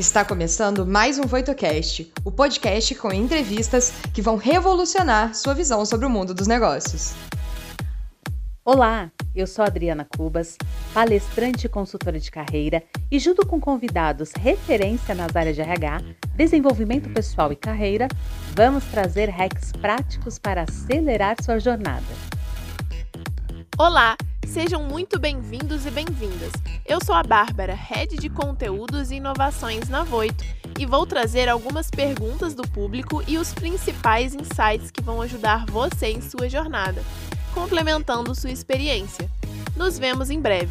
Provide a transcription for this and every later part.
Está começando mais um VoitoCast, o podcast com entrevistas que vão revolucionar sua visão sobre o mundo dos negócios. Olá, eu sou Adriana Cubas, palestrante e consultora de carreira, e junto com convidados referência nas áreas de RH, desenvolvimento pessoal e carreira, vamos trazer hacks práticos para acelerar sua jornada. Olá, sejam muito bem-vindos e bem-vindas. Eu sou a Bárbara, Head de Conteúdos e Inovações na Voito, e vou trazer algumas perguntas do público e os principais insights que vão ajudar você em sua jornada complementando sua experiência. Nos vemos em breve.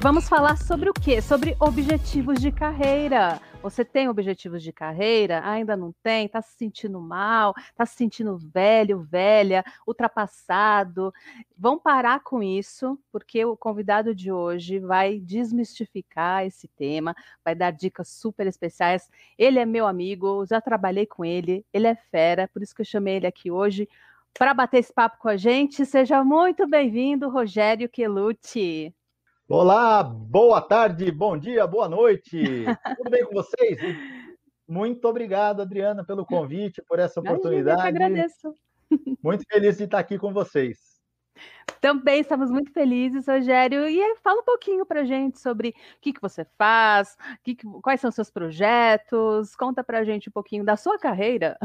Vamos falar sobre o quê? Sobre objetivos de carreira. Você tem objetivos de carreira? Ainda não tem? Está se sentindo mal? Está se sentindo velho, velha, ultrapassado? Vão parar com isso, porque o convidado de hoje vai desmistificar esse tema, vai dar dicas super especiais. Ele é meu amigo, já trabalhei com ele, ele é fera, por isso que eu chamei ele aqui hoje para bater esse papo com a gente. Seja muito bem-vindo, Rogério Quelucci. Olá, boa tarde, bom dia, boa noite. Tudo bem com vocês? Muito obrigado, Adriana, pelo convite, por essa oportunidade. Eu que agradeço. Muito feliz de estar aqui com vocês. Também estamos muito felizes, Rogério. E fala um pouquinho para a gente sobre o que, que você faz, que que, quais são os seus projetos. Conta para a gente um pouquinho da sua carreira.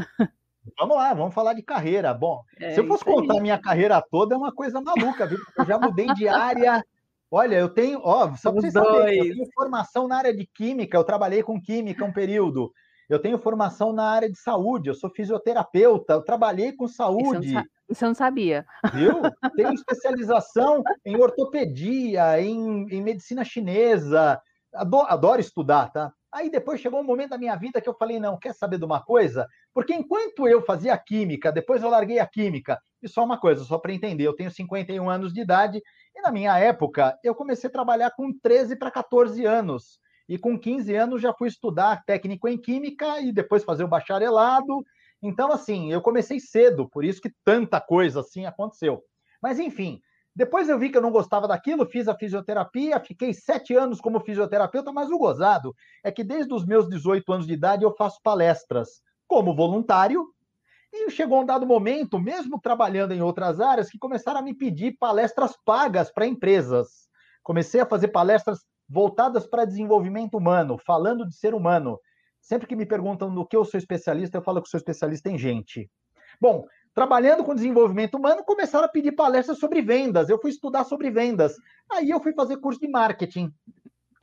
Vamos lá, vamos falar de carreira. Bom, é, se eu fosse contar a minha carreira toda, é uma coisa maluca, viu? Eu já mudei de área. Olha, eu tenho, ó, só para vocês saberem, eu tenho formação na área de química, eu trabalhei com química um período. Eu tenho formação na área de saúde, eu sou fisioterapeuta, eu trabalhei com saúde. Isso eu não, isso eu não sabia. Viu? Tenho especialização em ortopedia, em, em medicina chinesa. Adoro, adoro estudar, tá? Aí depois chegou um momento da minha vida que eu falei: não, quer saber de uma coisa? Porque enquanto eu fazia química, depois eu larguei a química. E só uma coisa, só para entender: eu tenho 51 anos de idade e na minha época eu comecei a trabalhar com 13 para 14 anos. E com 15 anos já fui estudar técnico em química e depois fazer o bacharelado. Então, assim, eu comecei cedo, por isso que tanta coisa assim aconteceu. Mas, enfim, depois eu vi que eu não gostava daquilo, fiz a fisioterapia, fiquei sete anos como fisioterapeuta, mas o gozado é que desde os meus 18 anos de idade eu faço palestras como voluntário. E chegou um dado momento, mesmo trabalhando em outras áreas, que começaram a me pedir palestras pagas para empresas. Comecei a fazer palestras voltadas para desenvolvimento humano, falando de ser humano. Sempre que me perguntam no que eu sou especialista, eu falo que sou especialista em gente. Bom, trabalhando com desenvolvimento humano, começaram a pedir palestras sobre vendas. Eu fui estudar sobre vendas. Aí eu fui fazer curso de marketing.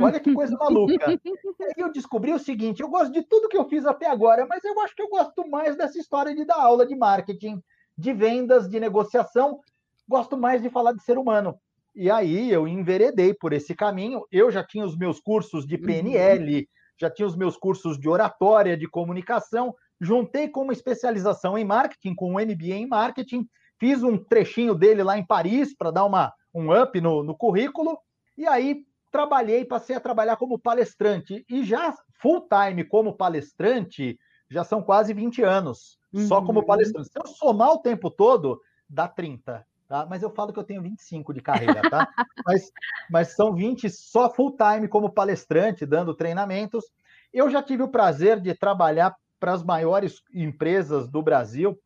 Olha que coisa maluca. E aí eu descobri o seguinte: eu gosto de tudo que eu fiz até agora, mas eu acho que eu gosto mais dessa história de dar aula de marketing, de vendas, de negociação. Gosto mais de falar de ser humano. E aí eu enveredei por esse caminho. Eu já tinha os meus cursos de PNL, já tinha os meus cursos de oratória, de comunicação, juntei com uma especialização em marketing, com um MBA em marketing, fiz um trechinho dele lá em Paris para dar uma, um up no, no currículo, e aí trabalhei, passei a trabalhar como palestrante, e já full time como palestrante, já são quase 20 anos, uhum. só como palestrante. Se eu somar o tempo todo, dá 30. Tá? Mas eu falo que eu tenho 25 de carreira, tá? mas, mas são 20 só full time como palestrante, dando treinamentos. Eu já tive o prazer de trabalhar para as maiores empresas do Brasil.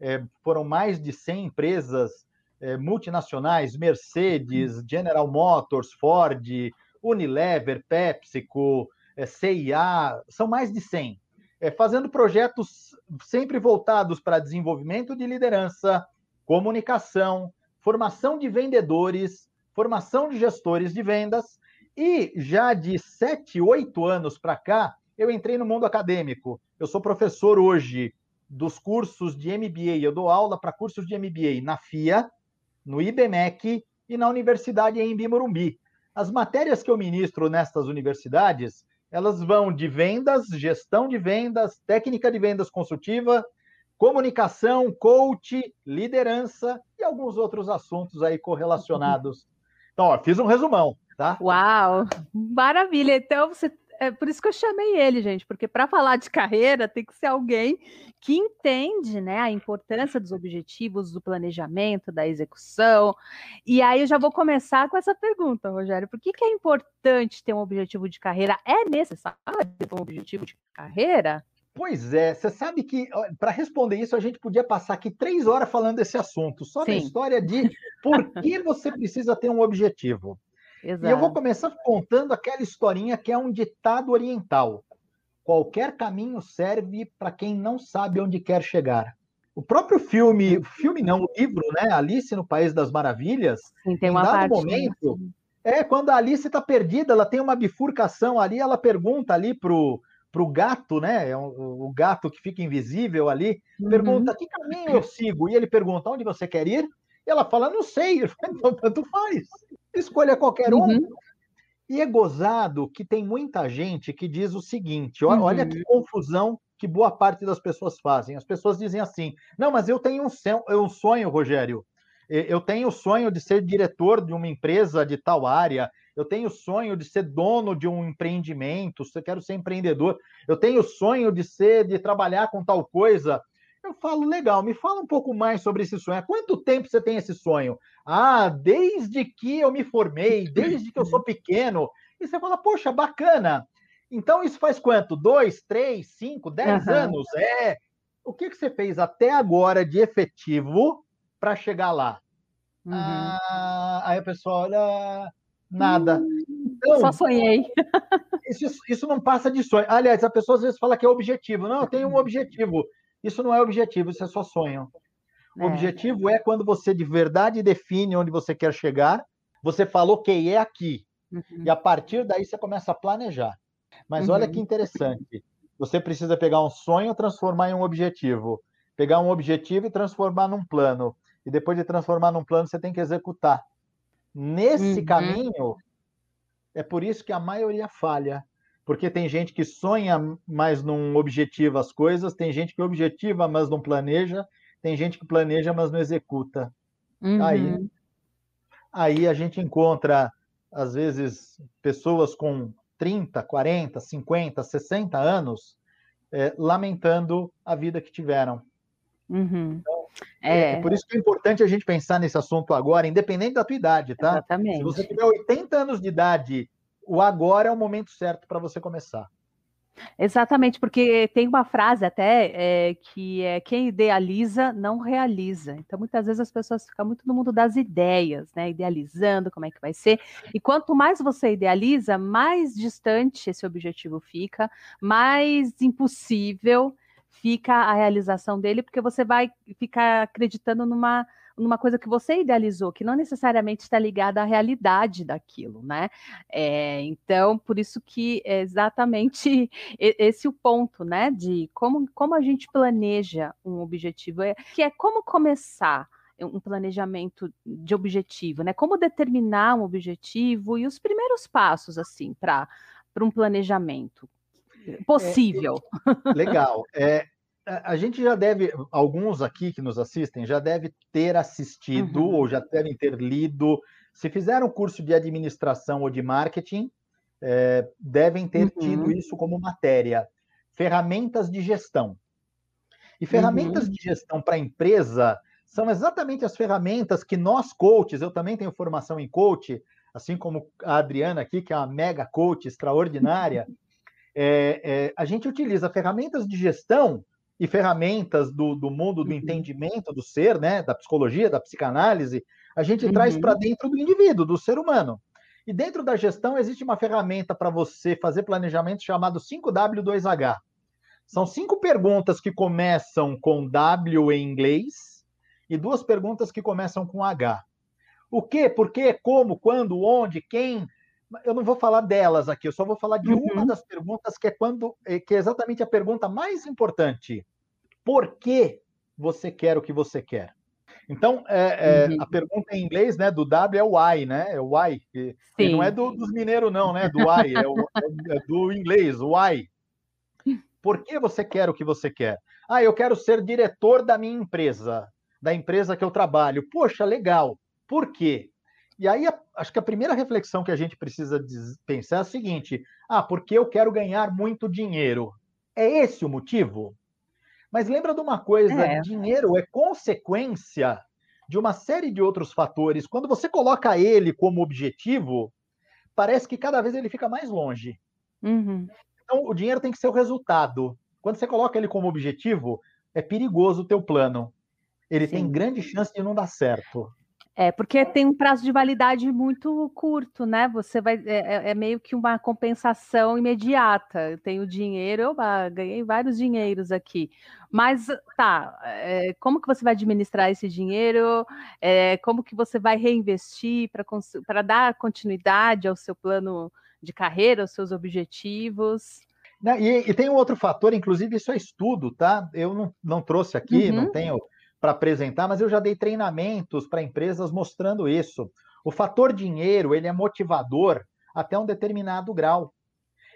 É, foram mais de 100 empresas é, multinacionais, Mercedes, General Motors, Ford, Unilever, PepsiCo, é, CIA, são mais de 100. É, fazendo projetos sempre voltados para desenvolvimento de liderança, comunicação, formação de vendedores, formação de gestores de vendas, e já de 7, 8 anos para cá, eu entrei no mundo acadêmico. Eu sou professor hoje dos cursos de MBA. Eu dou aula para cursos de MBA na FIA, no IBMEC e na Universidade em Morumbi. As matérias que eu ministro nestas universidades, elas vão de vendas, gestão de vendas, técnica de vendas consultiva, comunicação, coach, liderança e alguns outros assuntos aí correlacionados. Então, ó, fiz um resumão, tá? Uau! Maravilha! Então, você é por isso que eu chamei ele, gente, porque para falar de carreira tem que ser alguém que entende né, a importância dos objetivos, do planejamento, da execução. E aí eu já vou começar com essa pergunta, Rogério: por que, que é importante ter um objetivo de carreira? É necessário ter um objetivo de carreira? Pois é, você sabe que para responder isso a gente podia passar aqui três horas falando desse assunto, só Sim. na história de por que você precisa ter um objetivo. Exato. E eu vou começar contando aquela historinha que é um ditado oriental. Qualquer caminho serve para quem não sabe onde quer chegar. O próprio filme, filme não, o livro, né? Alice no País das Maravilhas, Sim, tem uma em dado parte, momento, né? é quando a Alice está perdida, ela tem uma bifurcação ali, ela pergunta ali pro pro gato, né? É o, o gato que fica invisível ali, uhum. pergunta que caminho eu sigo e ele pergunta onde você quer ir. E ela fala não sei, então tanto faz, escolha qualquer um. Uhum. E é gozado que tem muita gente que diz o seguinte: olha, uhum. olha que confusão que boa parte das pessoas fazem. As pessoas dizem assim: não, mas eu tenho um, um sonho, Rogério. Eu tenho o sonho de ser diretor de uma empresa de tal área. Eu tenho o sonho de ser dono de um empreendimento. Eu quero ser empreendedor. Eu tenho o sonho de ser, de trabalhar com tal coisa. Eu falo, legal, me fala um pouco mais sobre esse sonho. Há quanto tempo você tem esse sonho? Ah, desde que eu me formei, desde que eu sou pequeno. E você fala, poxa, bacana. Então, isso faz quanto? Dois, três, cinco, dez uhum. anos? É. O que, que você fez até agora de efetivo para chegar lá? Uhum. Ah, aí a pessoa olha, nada. Hum, então, Só sonhei. Isso, isso não passa de sonho. Aliás, a pessoa às vezes fala que é objetivo. Não, eu tenho um objetivo. Isso não é objetivo, isso é só sonho. O é. objetivo é quando você de verdade define onde você quer chegar, você falou ok, é aqui. Uhum. E a partir daí você começa a planejar. Mas uhum. olha que interessante. Você precisa pegar um sonho e transformar em um objetivo. Pegar um objetivo e transformar num plano. E depois de transformar num plano, você tem que executar. Nesse uhum. caminho, é por isso que a maioria falha porque tem gente que sonha, mas não objetiva as coisas, tem gente que objetiva, mas não planeja, tem gente que planeja, mas não executa. Uhum. Aí, aí a gente encontra, às vezes, pessoas com 30, 40, 50, 60 anos é, lamentando a vida que tiveram. Uhum. Então, é. é. por isso que é importante a gente pensar nesse assunto agora, independente da tua idade, tá? Exatamente. Se você tiver 80 anos de idade o agora é o momento certo para você começar. Exatamente, porque tem uma frase até é, que é quem idealiza não realiza. Então, muitas vezes as pessoas ficam muito no mundo das ideias, né? Idealizando como é que vai ser. E quanto mais você idealiza, mais distante esse objetivo fica, mais impossível fica a realização dele, porque você vai ficar acreditando numa numa coisa que você idealizou, que não necessariamente está ligada à realidade daquilo, né? É, então, por isso que é exatamente esse o ponto, né? De como, como a gente planeja um objetivo, é, que é como começar um planejamento de objetivo, né? Como determinar um objetivo e os primeiros passos, assim, para um planejamento possível. É, legal. É, a gente já deve, alguns aqui que nos assistem, já deve ter assistido uhum. ou já devem ter lido. Se fizeram curso de administração ou de marketing, é, devem ter uhum. tido isso como matéria. Ferramentas de gestão. E ferramentas uhum. de gestão para a empresa são exatamente as ferramentas que nós, coaches, eu também tenho formação em coach, assim como a Adriana aqui, que é uma mega coach extraordinária, é, é, a gente utiliza ferramentas de gestão e ferramentas do, do mundo do uhum. entendimento do ser, né, da psicologia, da psicanálise, a gente uhum. traz para dentro do indivíduo, do ser humano. E dentro da gestão existe uma ferramenta para você fazer planejamento chamado 5W2H. São cinco perguntas que começam com W em inglês e duas perguntas que começam com H. O que, por quê, como, quando, onde, quem. Eu não vou falar delas aqui, eu só vou falar de uma uhum. das perguntas que é quando eh, que é exatamente a pergunta mais importante por que você quer o que você quer. Então, é, é, uhum. a pergunta em inglês, né, do W é o why, né? É o why. E, e não é do, dos mineiros, não, né? Do why, é, o, é, é do inglês, why. Por que você quer o que você quer? Ah, eu quero ser diretor da minha empresa, da empresa que eu trabalho. Poxa, legal. Por quê? E aí, acho que a primeira reflexão que a gente precisa pensar é a seguinte: ah, porque eu quero ganhar muito dinheiro. É esse o motivo? Mas lembra de uma coisa: é. dinheiro é consequência de uma série de outros fatores. Quando você coloca ele como objetivo, parece que cada vez ele fica mais longe. Uhum. Então, o dinheiro tem que ser o resultado. Quando você coloca ele como objetivo, é perigoso o teu plano. Ele Sim. tem grande chance de não dar certo. É, porque tem um prazo de validade muito curto, né? Você vai. É, é, é meio que uma compensação imediata. Eu tenho dinheiro, eu ah, ganhei vários dinheiros aqui. Mas tá, é, como que você vai administrar esse dinheiro? É, como que você vai reinvestir para dar continuidade ao seu plano de carreira, aos seus objetivos? E, e, tem um outro fator, inclusive isso é estudo, tá? Eu não, não trouxe aqui, uhum. não tenho para apresentar, mas eu já dei treinamentos para empresas mostrando isso. O fator dinheiro, ele é motivador até um determinado grau.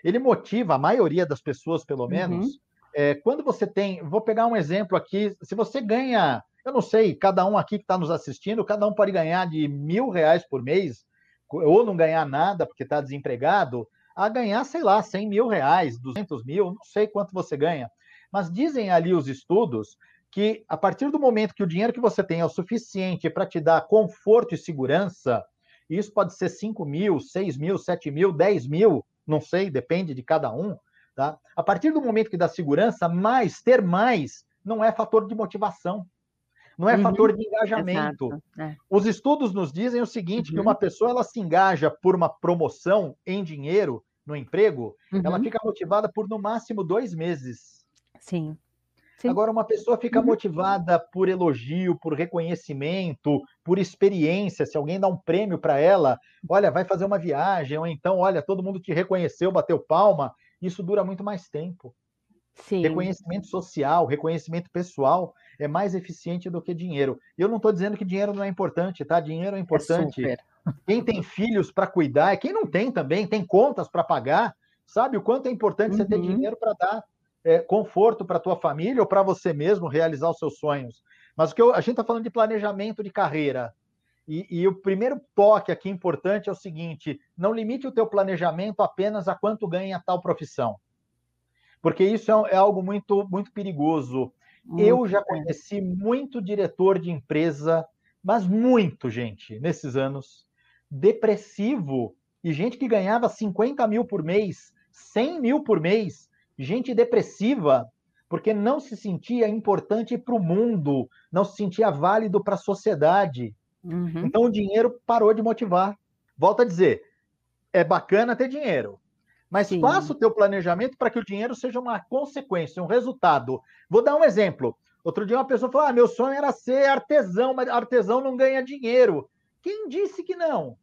Ele motiva a maioria das pessoas, pelo menos. Uhum. É, quando você tem, vou pegar um exemplo aqui, se você ganha, eu não sei, cada um aqui que está nos assistindo, cada um pode ganhar de mil reais por mês, ou não ganhar nada porque está desempregado, a ganhar, sei lá, 100 mil reais, 200 mil, não sei quanto você ganha. Mas dizem ali os estudos que a partir do momento que o dinheiro que você tem é o suficiente para te dar conforto e segurança, isso pode ser 5 mil, 6 mil, 7 mil, 10 mil, não sei, depende de cada um. Tá? A partir do momento que dá segurança, mais, ter mais, não é fator de motivação. Não é uhum, fator de engajamento. É. Os estudos nos dizem o seguinte: uhum. que uma pessoa ela se engaja por uma promoção em dinheiro no emprego, uhum. ela fica motivada por no máximo dois meses. Sim. Sim. Agora, uma pessoa fica uhum. motivada por elogio, por reconhecimento, por experiência. Se alguém dá um prêmio para ela, olha, vai fazer uma viagem, ou então, olha, todo mundo te reconheceu, bateu palma, isso dura muito mais tempo. Sim. Reconhecimento social, reconhecimento pessoal é mais eficiente do que dinheiro. Eu não estou dizendo que dinheiro não é importante, tá? Dinheiro é, é importante. É quem tem filhos para cuidar, quem não tem também, tem contas para pagar, sabe o quanto é importante uhum. você ter uhum. dinheiro para dar é, conforto para a tua família ou para você mesmo realizar os seus sonhos. Mas o que eu, a gente está falando de planejamento de carreira. E, e, o primeiro toque aqui importante é o seguinte: não limite o teu planejamento apenas a quanto ganha tal profissão. Porque isso é, é algo muito, muito perigoso. Muito eu já conheci muito diretor de empresa, mas muito, gente, nesses anos, depressivo, e gente que ganhava 50 mil por mês, 100 mil por mês, gente depressiva, porque não se sentia importante para o mundo, não se sentia válido para a sociedade. Uhum. Então o dinheiro parou de motivar. Volto a dizer, é bacana ter dinheiro, mas Sim. faça o teu planejamento para que o dinheiro seja uma consequência, um resultado. Vou dar um exemplo. Outro dia uma pessoa falou: ah, meu sonho era ser artesão, mas artesão não ganha dinheiro. Quem disse que não?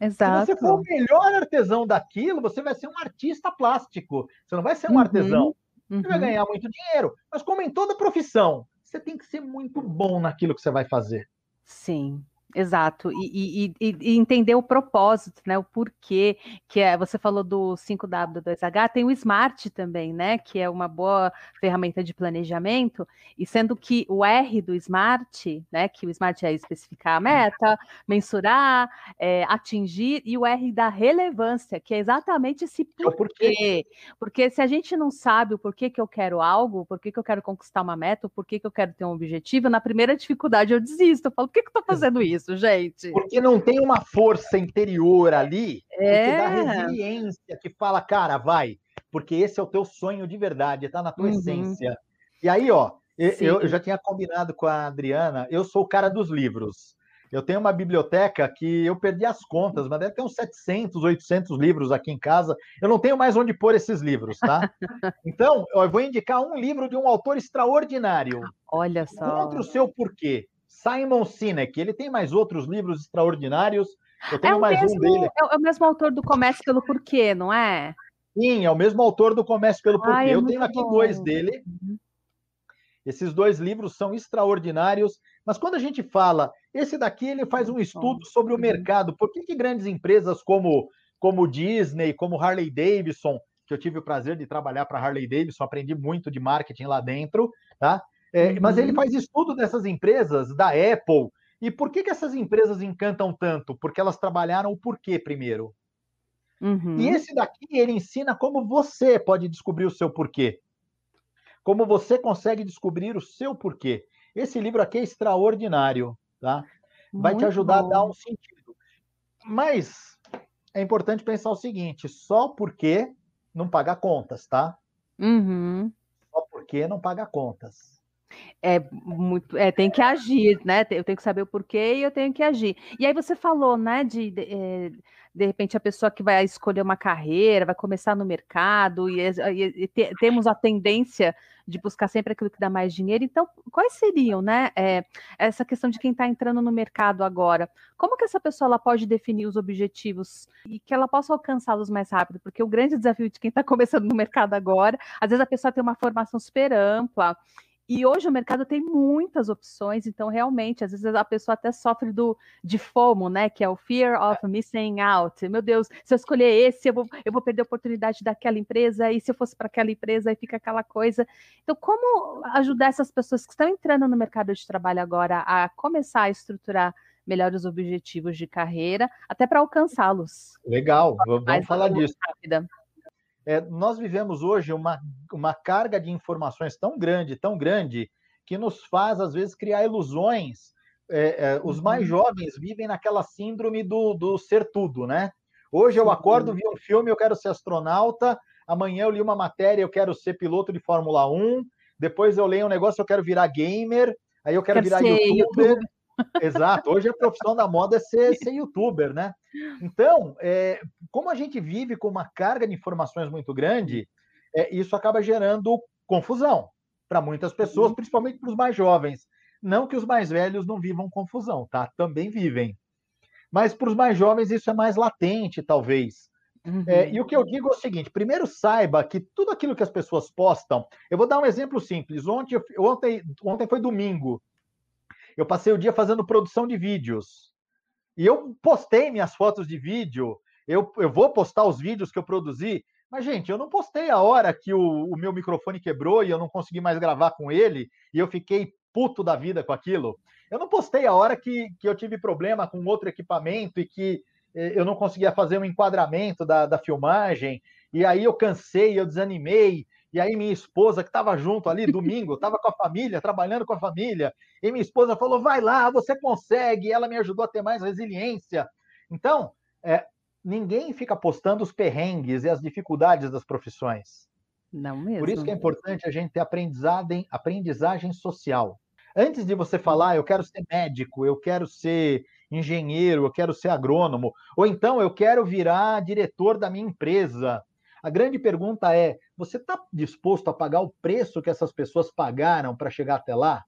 Exato. Se você for o melhor artesão daquilo, você vai ser um artista plástico. Você não vai ser um uhum, artesão. Você vai uhum. ganhar muito dinheiro. Mas como em toda profissão, você tem que ser muito bom naquilo que você vai fazer. Sim. Exato, e, e, e, entender o propósito, né? O porquê, que é, você falou do 5W2H, tem o Smart também, né? Que é uma boa ferramenta de planejamento, e sendo que o R do Smart, né? Que o Smart é especificar a meta, mensurar, é, atingir, e o R da relevância, que é exatamente esse porquê. porquê. Porque se a gente não sabe o porquê que eu quero algo, porquê que eu quero conquistar uma meta, o porquê que eu quero ter um objetivo, na primeira dificuldade eu desisto. Eu falo, por que, que eu tô fazendo isso? Isso, gente. Porque não tem uma força interior ali é. que dá resiliência, que fala, cara, vai, porque esse é o teu sonho de verdade, está na tua uhum. essência. E aí, ó, eu, eu, já tinha combinado com a Adriana, eu sou o cara dos livros. Eu tenho uma biblioteca que eu perdi as contas, mas deve ter uns 700, 800 livros aqui em casa. Eu não tenho mais onde pôr esses livros, tá? Então, eu vou indicar um livro de um autor extraordinário. Olha só. Contra o seu porquê. Simon Sinek. Ele tem mais outros livros extraordinários. Eu tenho é mais mesmo, um dele. É o mesmo autor do Comece pelo Porquê, não é? Sim, é o mesmo autor do Comece pelo Porquê. Ai, é eu tenho aqui bom. dois dele. Uhum. Esses dois livros são extraordinários, mas quando a gente fala, esse daqui ele faz um estudo sobre o uhum. mercado. Por que, que grandes empresas como como Disney, como Harley Davidson, que eu tive o prazer de trabalhar para Harley Davidson, aprendi muito de marketing lá dentro, tá? É. Mas ele uhum. faz estudo dessas empresas, da Apple, E por que, que essas empresas encantam tanto? Porque elas trabalharam o porquê primeiro. Uhum. E esse daqui, ele ensina como você pode descobrir o seu porquê. Como você consegue descobrir o seu porquê. Esse livro aqui é extraordinário, tá? Vai Muito te ajudar bom. a dar um sentido. Mas é importante pensar o seguinte: só porque não paga contas, tá? Uhum. Só porque não paga contas. É muito, é, tem que agir, né? Eu tenho que saber o porquê e eu tenho que agir. E aí você falou, né, de, de, eh, de repente a pessoa que vai escolher uma carreira, vai começar no mercado e, e, e te, temos a tendência de buscar sempre aquilo que dá mais dinheiro. Então, quais seriam, né, é, essa questão de quem está entrando no mercado agora? Como que essa pessoa ela pode definir os objetivos e que ela possa alcançá-los mais rápido? Porque o grande desafio de quem está começando no mercado agora, às vezes a pessoa tem uma formação super ampla e hoje o mercado tem muitas opções, então realmente, às vezes a pessoa até sofre do de FOMO, né? Que é o Fear of Missing Out. Meu Deus, se eu escolher esse, eu vou, eu vou perder a oportunidade daquela empresa, e se eu fosse para aquela empresa, aí fica aquela coisa. Então, como ajudar essas pessoas que estão entrando no mercado de trabalho agora a começar a estruturar melhor os objetivos de carreira, até para alcançá-los? Legal, vamos falar disso. Rápida. É, nós vivemos hoje uma, uma carga de informações tão grande, tão grande, que nos faz, às vezes, criar ilusões. É, é, os mais uhum. jovens vivem naquela síndrome do, do ser tudo, né? Hoje eu acordo, vi um filme, eu quero ser astronauta. Amanhã eu li uma matéria, eu quero ser piloto de Fórmula 1. Depois eu leio um negócio, eu quero virar gamer. Aí eu quero, quero virar youtuber. YouTube. Exato. Hoje a profissão da moda é ser, ser youtuber, né? Então, é, como a gente vive com uma carga de informações muito grande, é, isso acaba gerando confusão para muitas pessoas, uhum. principalmente para os mais jovens. Não que os mais velhos não vivam confusão, tá? Também vivem. Mas para os mais jovens isso é mais latente, talvez. Uhum. É, e o que eu digo é o seguinte: primeiro saiba que tudo aquilo que as pessoas postam. Eu vou dar um exemplo simples. Ontem, ontem, ontem foi domingo. Eu passei o dia fazendo produção de vídeos. E eu postei minhas fotos de vídeo, eu, eu vou postar os vídeos que eu produzi, mas, gente, eu não postei a hora que o, o meu microfone quebrou e eu não consegui mais gravar com ele, e eu fiquei puto da vida com aquilo. Eu não postei a hora que, que eu tive problema com outro equipamento e que eh, eu não conseguia fazer um enquadramento da, da filmagem, e aí eu cansei, eu desanimei, e aí minha esposa, que estava junto ali, domingo, estava com a família, trabalhando com a família, e minha esposa falou, vai lá, você consegue, e ela me ajudou a ter mais resiliência. Então, é, ninguém fica postando os perrengues e as dificuldades das profissões. Não mesmo. Por isso que é importante a gente ter aprendizagem, aprendizagem social. Antes de você falar, eu quero ser médico, eu quero ser engenheiro, eu quero ser agrônomo, ou então eu quero virar diretor da minha empresa, a grande pergunta é: você está disposto a pagar o preço que essas pessoas pagaram para chegar até lá?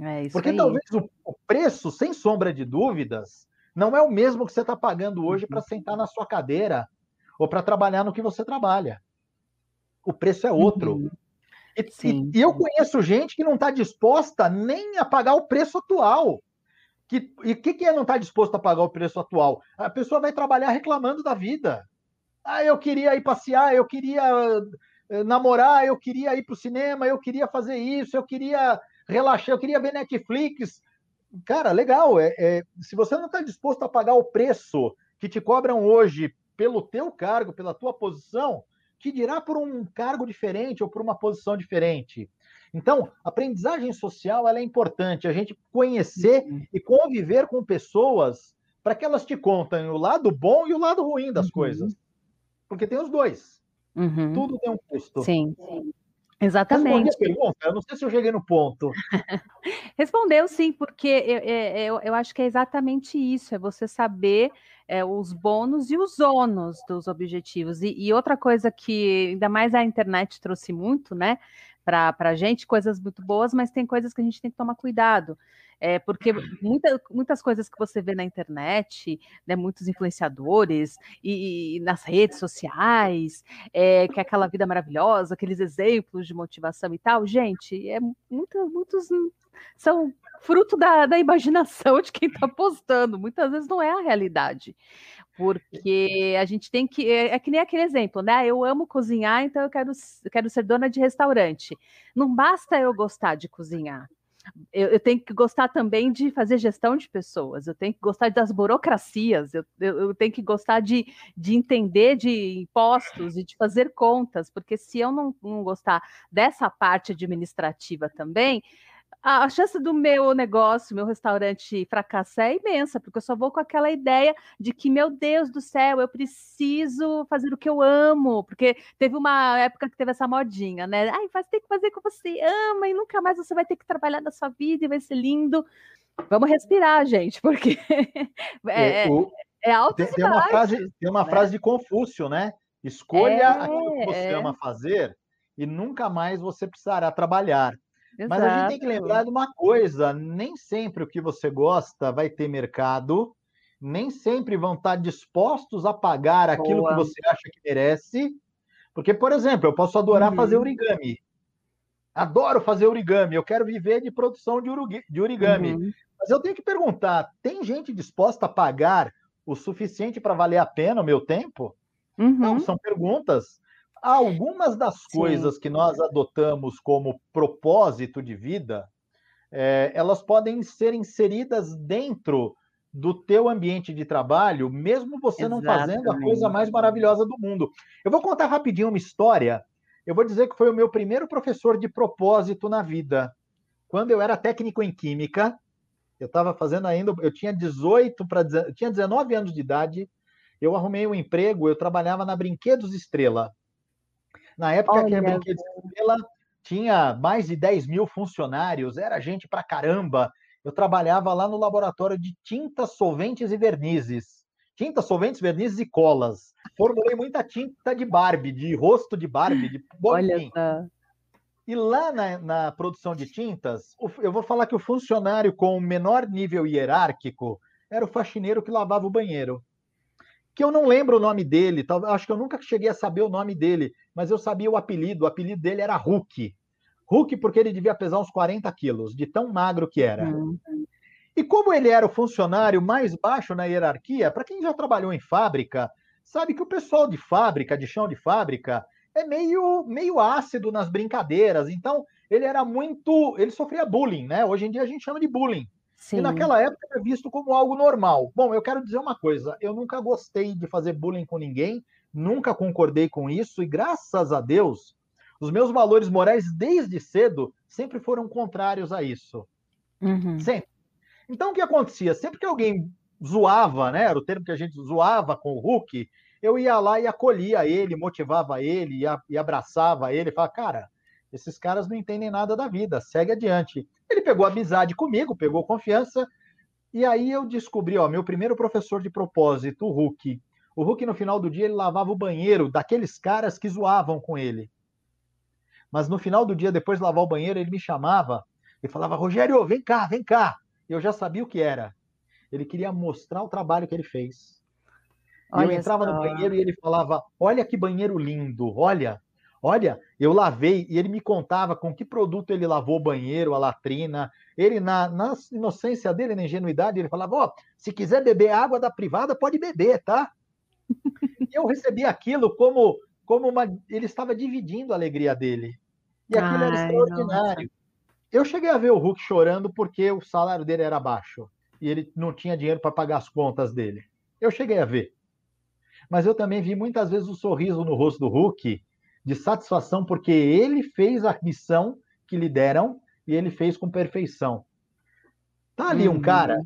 É Porque aí. talvez o, o, preço, sem sombra de dúvidas, não é o mesmo que você está pagando hoje para sentar na sua cadeira ou para trabalhar no que você trabalha. O preço é outro. Uhum. E, e, e, eu conheço gente que não está disposta nem a pagar o preço atual. Que, e o que, que é não estar tá disposto a pagar o preço atual? A pessoa vai trabalhar reclamando da vida. Ah, eu queria ir passear, eu queria eh, namorar, eu queria ir para o cinema, eu queria fazer isso, eu queria relaxar, eu queria ver Netflix. Cara, legal. É, é se você não está disposto a pagar o preço que te cobram hoje pelo teu cargo, pela tua posição, que dirá por um cargo diferente ou por uma posição diferente. Então, aprendizagem social é importante, a gente conhecer uhum. e conviver com pessoas para que elas te contem o lado bom e o lado ruim das uhum. coisas. Porque tem os dois. Uhum. Tudo tem um custo. Sim. Exatamente. a pergunta? Eu não sei se eu cheguei no ponto. Respondeu sim, porque eu, eu, eu, acho que é exatamente isso: é você saber é, os bônus e os ônus dos objetivos. E, e, outra coisa que ainda mais a internet trouxe muito, né, para a gente, coisas muito boas, mas tem coisas que a gente tem que tomar cuidado. É, porque muita, muitas coisas que você vê na internet, né, muitos influenciadores e, e nas redes sociais, é, que é aquela vida maravilhosa, aqueles exemplos de motivação e tal, gente, é muito, muitos são fruto da, da imaginação de quem está postando. Muitas vezes não é a realidade porque a gente tem que. É, é, que nem aquele exemplo, né? Eu amo cozinhar, então eu quero, eu quero ser dona de restaurante. Não basta eu gostar de cozinhar. Eu, eu, tenho que gostar também de fazer gestão de pessoas, eu tenho que gostar das burocracias, eu, eu, eu, tenho que gostar de, de entender de impostos e de fazer contas, porque se eu não, não gostar dessa parte administrativa também, a, chance do meu negócio, meu restaurante fracassar é imensa, porque eu só vou com aquela ideia de que, meu Deus do céu, eu preciso fazer o que eu amo, porque teve uma época que teve essa modinha, né? Ai, vai ter que fazer o que você ama e nunca mais você vai ter que trabalhar na sua vida e vai ser lindo. Vamos respirar, gente, porque é, é, o, é alto tem, tem, uma frase, tem uma né? frase de Confúcio, né? Escolha é, aquilo que você é. ama fazer e nunca mais você precisará trabalhar. Exato. Mas a gente tem que lembrar de uma coisa: nem sempre o que você gosta vai ter mercado, nem sempre vão estar dispostos a pagar aquilo Boa. que você acha que merece. Porque, por exemplo, eu posso adorar uhum. fazer origami. Adoro fazer origami, eu quero viver de produção de origami. Uhum. Mas eu tenho que perguntar: tem gente disposta a pagar o suficiente para valer a pena o meu tempo? Uhum. Não, são perguntas algumas das Sim. coisas que nós adotamos como propósito de vida, é, elas podem ser inseridas dentro do teu ambiente de trabalho, mesmo você Exatamente. não fazendo a coisa mais maravilhosa do mundo. Eu vou contar rapidinho uma história. Eu vou dizer que foi o meu primeiro professor de propósito na vida. Quando eu era técnico em química, eu estava fazendo ainda, eu tinha 18 para tinha 19 anos de idade, eu arrumei um emprego, eu trabalhava na Brinquedos Estrela. Na época Olha, que a Brinquedos Estrela tinha mais de 10 mil funcionários, era gente pra caramba. Eu trabalhava lá no laboratório de tintas, solventes e vernizes. Tintas, solventes, vernizes e colas. Formulei muita tinta de Barbie, de rosto de Barbie, de Olha só. E lá na, na, produção de tintas, eu vou falar que o funcionário com o menor nível hierárquico era o faxineiro que lavava o banheiro que eu não lembro o nome dele, acho que eu nunca cheguei a saber o nome dele, mas eu sabia o apelido. O apelido dele era Hulk. Hulk porque ele devia pesar uns 40 quilos, de tão magro que era. Uhum. E como ele era o funcionário mais baixo na hierarquia, para quem já trabalhou em fábrica, sabe que o pessoal de fábrica, de chão de fábrica, é meio, meio ácido nas brincadeiras. Então, ele era muito. Ele sofria bullying, né? Hoje em dia a gente chama de bullying. Sim. E naquela época era visto como algo normal. Bom, eu quero dizer uma coisa: eu nunca gostei de fazer bullying com ninguém, nunca concordei com isso, e graças a Deus, os meus valores morais desde cedo sempre foram contrários a isso. Uhum. Sempre. Então, o que acontecia? Sempre que alguém zoava, né? Era o termo que a gente zoava com o Hulk, eu ia lá e acolhia ele, motivava ele, e abraçava ele, e falava, cara, esses caras não entendem nada da vida, segue adiante. Ele pegou amizade comigo, pegou confiança, e aí eu descobri, ó, meu primeiro professor de propósito, o Hulk. O Hulk, no final do dia, ele lavava o banheiro daqueles caras que zoavam com ele. Mas no final do dia, depois de lavar o banheiro, ele me chamava e falava: Rogério, vem cá, vem cá. Eu já sabia o que era. Ele queria mostrar o trabalho que ele fez. Olha eu entrava no banheiro e ele falava: Olha que banheiro lindo, olha, Olha, eu lavei e ele me contava com que produto ele lavou o banheiro, a latrina. Ele, na, na inocência dele, na ingenuidade, ele falava: Ó, oh, se quiser beber água da privada, pode beber, tá? e eu recebi aquilo como, como uma. Ele estava dividindo a alegria dele. E aquilo Ai, era extraordinário. Nossa. Eu cheguei a ver o Hulk chorando porque o salário dele era baixo e ele não tinha dinheiro para pagar as contas dele. Eu cheguei a ver. Mas eu também vi muitas vezes o sorriso no rosto do Hulk de satisfação, porque ele fez a missão que lhe deram e ele fez com perfeição. Tá ali um uhum. cara,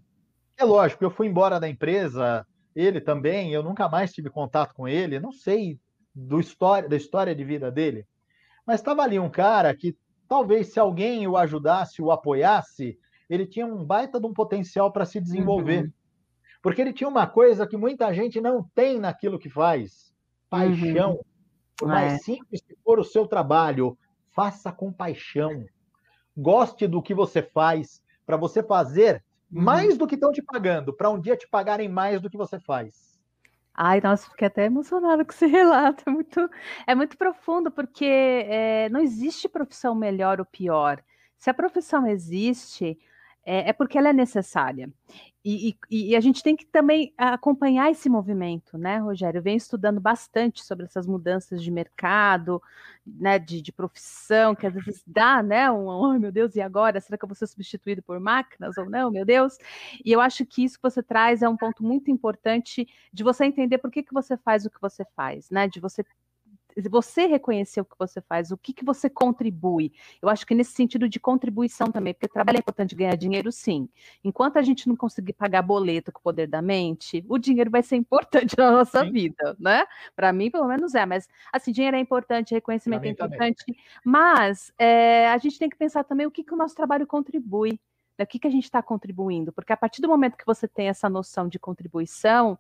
é lógico, eu fui embora da empresa, ele também, eu nunca mais tive contato com ele, não sei do história, da história de vida dele, mas estava ali um cara que talvez se alguém o ajudasse, o apoiasse, ele tinha um baita de um potencial para se desenvolver. Uhum. Porque ele tinha uma coisa que muita gente não tem naquilo que faz: paixão. Uhum. Por mais é. simples que for o seu trabalho, faça com paixão. Goste do que você faz, para você fazer uhum. mais do que estão te pagando, para um dia te pagarem mais do que você faz. Ai, nossa, fiquei até emocionada com esse relato. É muito, é muito profundo, porque é, não existe profissão melhor ou pior. Se a profissão existe, é, é porque ela é necessária. E, e, e, a gente tem que também acompanhar esse movimento, né, Rogério? Eu venho estudando bastante sobre essas mudanças de mercado, né, de, de profissão, que às vezes dá, né, um, oh meu Deus, e agora? Será que eu vou ser substituído por máquinas ou não, meu Deus? E eu acho que isso que você traz é um ponto muito importante de você entender por que, que você faz o que você faz, né, de você você reconhecer o que você faz, o que, que você contribui. Eu acho que nesse sentido de contribuição também, porque trabalho é importante ganhar dinheiro, sim. Enquanto a gente não conseguir pagar boleto com o poder da mente, o dinheiro vai ser importante na nossa sim. vida, né? Para mim, pelo menos é. Mas, assim, dinheiro é importante, reconhecimento é importante, também. mas é, a gente tem que pensar também o que, que o nosso trabalho contribui. Né? O que, que a gente está contribuindo? Porque a partir do momento que você tem essa noção de contribuição,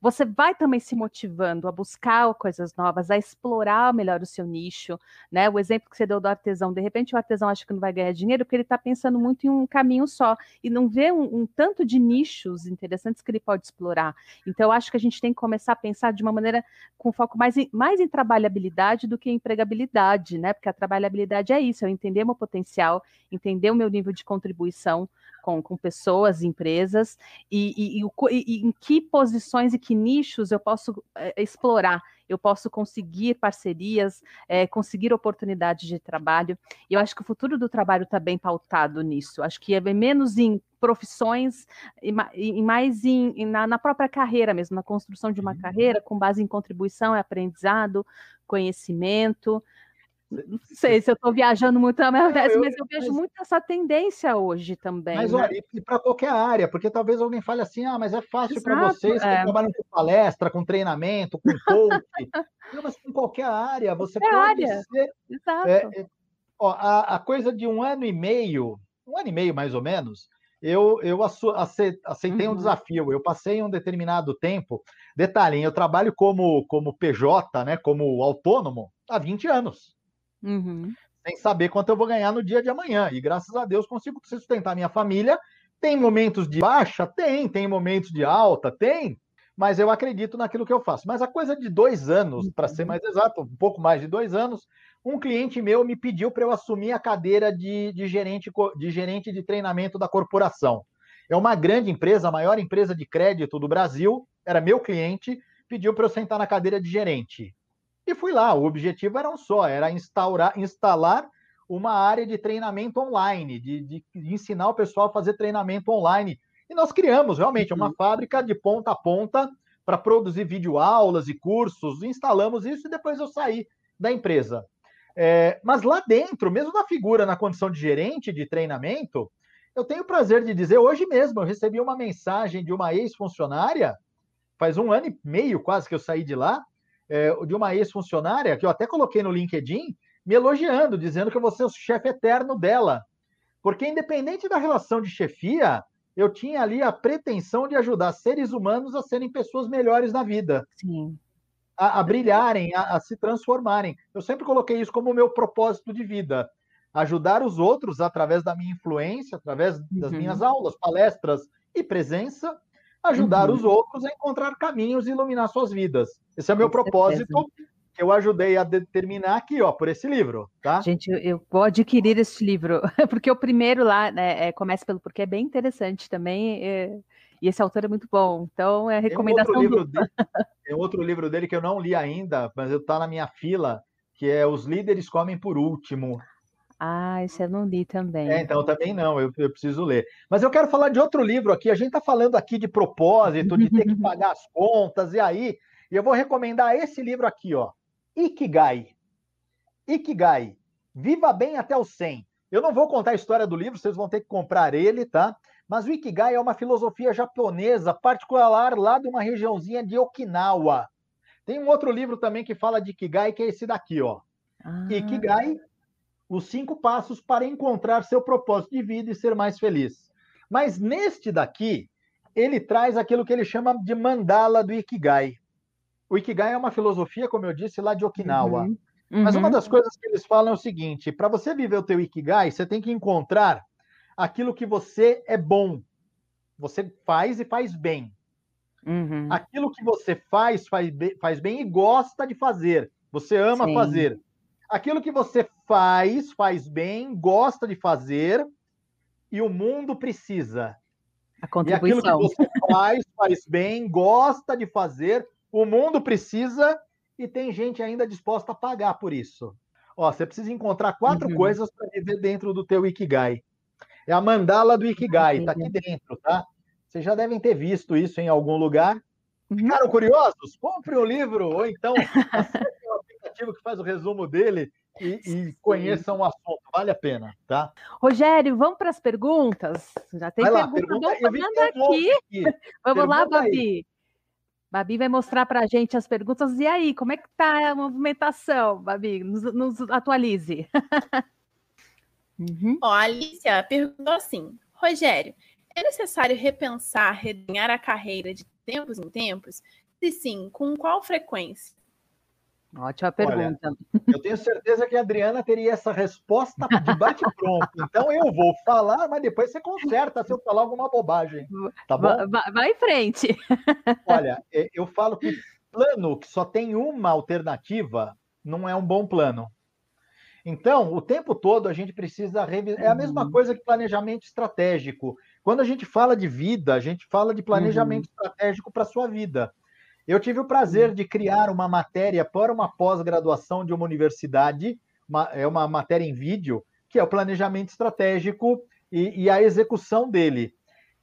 você vai também se motivando a buscar coisas novas, a explorar melhor o seu nicho, né? O exemplo que você deu do artesão, de repente o artesão acha que não vai ganhar dinheiro porque ele está pensando muito em um caminho só e não vê um, um, tanto de nichos interessantes que ele pode explorar. Então, eu acho que a gente tem que começar a pensar de uma maneira com foco mais em, mais em trabalhabilidade do que em empregabilidade, né? Porque a trabalhabilidade é isso, é eu entender meu potencial, entender o meu nível de contribuição com, com pessoas, empresas, e, e, e, e, em que posições e que nichos eu posso é, explorar, eu posso conseguir parcerias, é, conseguir oportunidades de trabalho. E eu acho que o futuro do trabalho está bem pautado nisso. Acho que é menos em profissões e, mais em, na, na, própria carreira mesmo, na construção de uma uhum. carreira com base em contribuição, aprendizado, conhecimento. Não sei se eu estou viajando muito na minha tese, mas eu vejo mas... muito essa tendência hoje também. Mas né? olha, e para qualquer área, porque talvez alguém fale assim: ah, mas é fácil para vocês é. que trabalham com palestra, com treinamento, com coach. não, mas com qualquer área, você qualquer pode área. ser. Exato. É, é, ó, a, a, coisa de um ano e meio, um ano e meio mais ou menos, eu, eu aceitei uhum. um desafio. Eu passei um determinado tempo. Detalhe, eu trabalho como, como PJ, né, como autônomo, há 20 anos. Uhum. Sem saber quanto eu vou ganhar no dia de amanhã. E graças a Deus consigo sustentar minha família. Tem momentos de baixa? Tem. Tem momentos de alta? Tem. Mas eu acredito naquilo que eu faço. Mas a coisa de dois anos, para ser uhum. mais exato, um pouco mais de dois anos, um cliente meu me pediu para eu assumir a cadeira de, de, gerente, de gerente de treinamento da corporação. É uma grande empresa, a maior empresa de crédito do Brasil, era meu cliente, pediu para eu sentar na cadeira de gerente. E fui lá, o objetivo era um só, era instaurar, instalar uma área de treinamento online, de, de, de ensinar o pessoal a fazer treinamento online. E nós criamos realmente uma uhum. fábrica de ponta a ponta para produzir videoaulas e cursos, instalamos isso e depois eu saí da empresa. É, mas lá dentro, mesmo na figura, na condição de gerente de treinamento, eu tenho o prazer de dizer, hoje mesmo, eu recebi uma mensagem de uma ex-funcionária, faz um ano e meio quase que eu saí de lá, é, de uma ex-funcionária, que eu até coloquei no LinkedIn, me elogiando, dizendo que eu vou ser o chefe eterno dela. Porque, independente da relação de chefia, eu tinha ali a pretensão de ajudar seres humanos a serem pessoas melhores na vida. Sim. A, a brilharem, a, a, se transformarem. Eu sempre coloquei isso como meu propósito de vida. Ajudar os outros através da minha influência, através das uhum. minhas aulas, palestras e presença, ajudar uhum. os outros a encontrar caminhos e iluminar suas vidas. Esse é o meu Com propósito certeza. que eu ajudei a determinar aqui, ó, por esse livro, tá? Gente, eu vou adquirir esse livro, porque o primeiro lá, né, é, começa pelo porque é bem interessante também, é, e esse autor é muito bom, então é recomendação. Tem um, outro livro dele, tem outro livro dele que eu não li ainda, mas está na minha fila, que é Os Líderes Comem por Último. Ah, esse eu não li também. É, então também não, eu, eu, preciso ler. Mas eu quero falar de outro livro aqui. A gente está falando aqui de propósito, de ter que pagar as contas, e aí eu vou recomendar esse livro aqui, ó. Ikigai. Ikigai. Viva bem até o 100. Eu não vou contar a história do livro, vocês vão ter que comprar ele, tá? Mas o Ikigai é uma filosofia japonesa, particular lá de uma regiãozinha de Okinawa. Tem um outro livro também que fala de Ikigai, que é esse daqui, ó. Ah. Ikigai os cinco passos para encontrar seu propósito de vida e ser mais feliz. Mas neste daqui, ele traz aquilo que ele chama de mandala do Ikigai. O Ikigai é uma filosofia, como eu disse, lá de Okinawa. Uhum. Uhum. Mas uma das coisas que eles falam é o seguinte: para você viver o teu Ikigai, você tem que encontrar aquilo que você é bom. Você faz e faz bem. Uhum. Aquilo que você faz, faz bem, faz bem e gosta de fazer. Você ama Sim. fazer aquilo que você faz, faz bem, gosta de fazer, e o mundo precisa. A contribuição. E aquilo que você faz, faz bem, gosta de fazer, o mundo precisa e tem gente ainda disposta a pagar por isso. Ó, você precisa encontrar quatro uhum. coisas para viver dentro do teu Ikigai. É a mandala do Ikigai, está aqui dentro, tá? Vocês já devem ter visto isso em algum lugar. Uhum. Ficaram curiosos? Compre o um livro, ou então aplicativo que faz o resumo dele e, e conheçam o assunto. Vale a pena, tá? Rogério, vamos para as perguntas? Já tem lá, pergunta, pergunta aqui. aqui. Vamos pergunta lá, Babi. Aí. Babi vai mostrar para a gente as perguntas. E aí, como é que está a movimentação, Babi? Nos, nos atualize. uhum. Ó, a Alicia perguntou assim, Rogério, é necessário repensar, redesenhar a carreira de tempos em tempos? Se sim, com qual frequência? Ótima pergunta. Olha, eu tenho certeza que a Adriana teria essa resposta de bate-pronto. Então eu vou falar, mas depois você conserta se eu falar alguma bobagem. Tá bom? Vai, vai em frente. Olha, eu falo que plano que só tem uma alternativa não é um bom plano. Então, o tempo todo a gente precisa revisar. É a mesma uhum. coisa que planejamento estratégico. Quando a gente fala de vida, a gente fala de planejamento uhum. estratégico para a sua vida. Eu tive o prazer de criar uma matéria para uma pós-graduação de uma universidade, uma, é uma matéria em vídeo, que é o planejamento estratégico e, e a execução dele.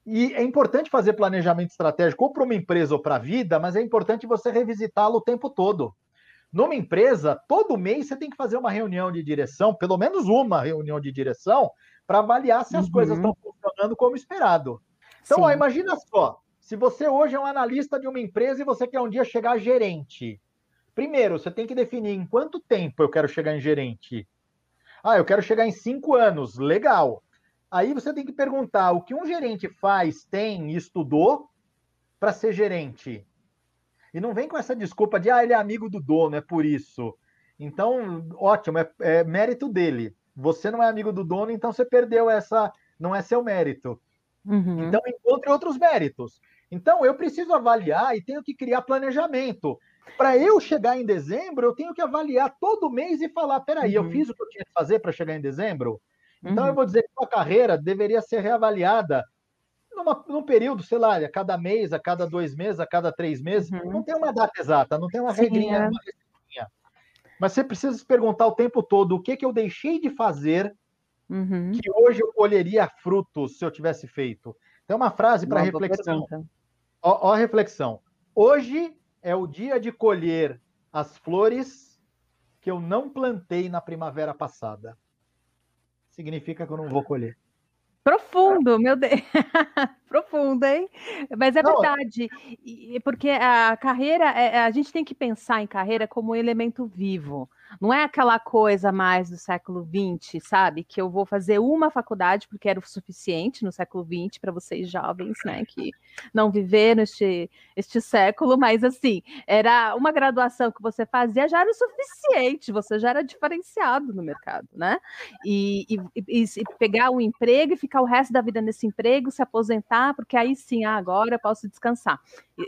E é importante fazer planejamento estratégico ou para uma empresa ou para a vida, mas é importante você revisitá-lo o tempo todo. Numa empresa, todo mês você tem que fazer uma reunião de direção, pelo menos uma reunião de direção, para avaliar se as uhum. coisas estão funcionando como esperado. Então, ó, imagina só, se você hoje é um analista de uma empresa e você quer um dia chegar a gerente, primeiro você tem que definir em quanto tempo eu quero chegar em gerente. Ah, eu quero chegar em cinco anos, legal. Aí você tem que perguntar o que um gerente faz, tem e estudou para ser gerente. E não vem com essa desculpa de, ah, ele é amigo do dono, é por isso. Então, ótimo, é, é mérito dele. Você não é amigo do dono, então você perdeu essa, não é seu mérito. Uhum. Então, encontre outros méritos. Então, eu preciso avaliar e tenho que criar planejamento. Para eu chegar em dezembro, eu tenho que avaliar todo mês e falar: peraí, uhum. eu fiz o que eu tinha que fazer para chegar em dezembro? Então, uhum. eu vou dizer que a carreira deveria ser reavaliada numa, num período, sei lá, a cada mês, a cada dois meses, a cada três meses. Uhum. Não tem uma data exata, não tem uma Sim, regrinha, é. uma regrinha. Mas você precisa se perguntar o tempo todo o que, que eu deixei de fazer uhum. que hoje eu colheria frutos se eu tivesse feito. Tem uma frase para reflexão. Ó, ó a reflexão. Hoje é o dia de colher as flores que eu não plantei na primavera passada. Significa que eu não vou colher. Profundo, meu Deus. Profundo, hein? Mas é não, verdade. Porque a carreira, é, a gente tem que pensar em carreira como um elemento vivo. Não é aquela coisa mais do século XX, sabe? Que eu vou fazer uma faculdade porque era o suficiente no século XX para vocês jovens, né? Que não viveram este, este século, mas assim, era uma graduação que você fazia já era o suficiente, você já era diferenciado no mercado, né? E, e, e, e pegar um emprego e ficar o resto da vida nesse emprego, se aposentar, porque aí sim, ah, agora eu posso descansar.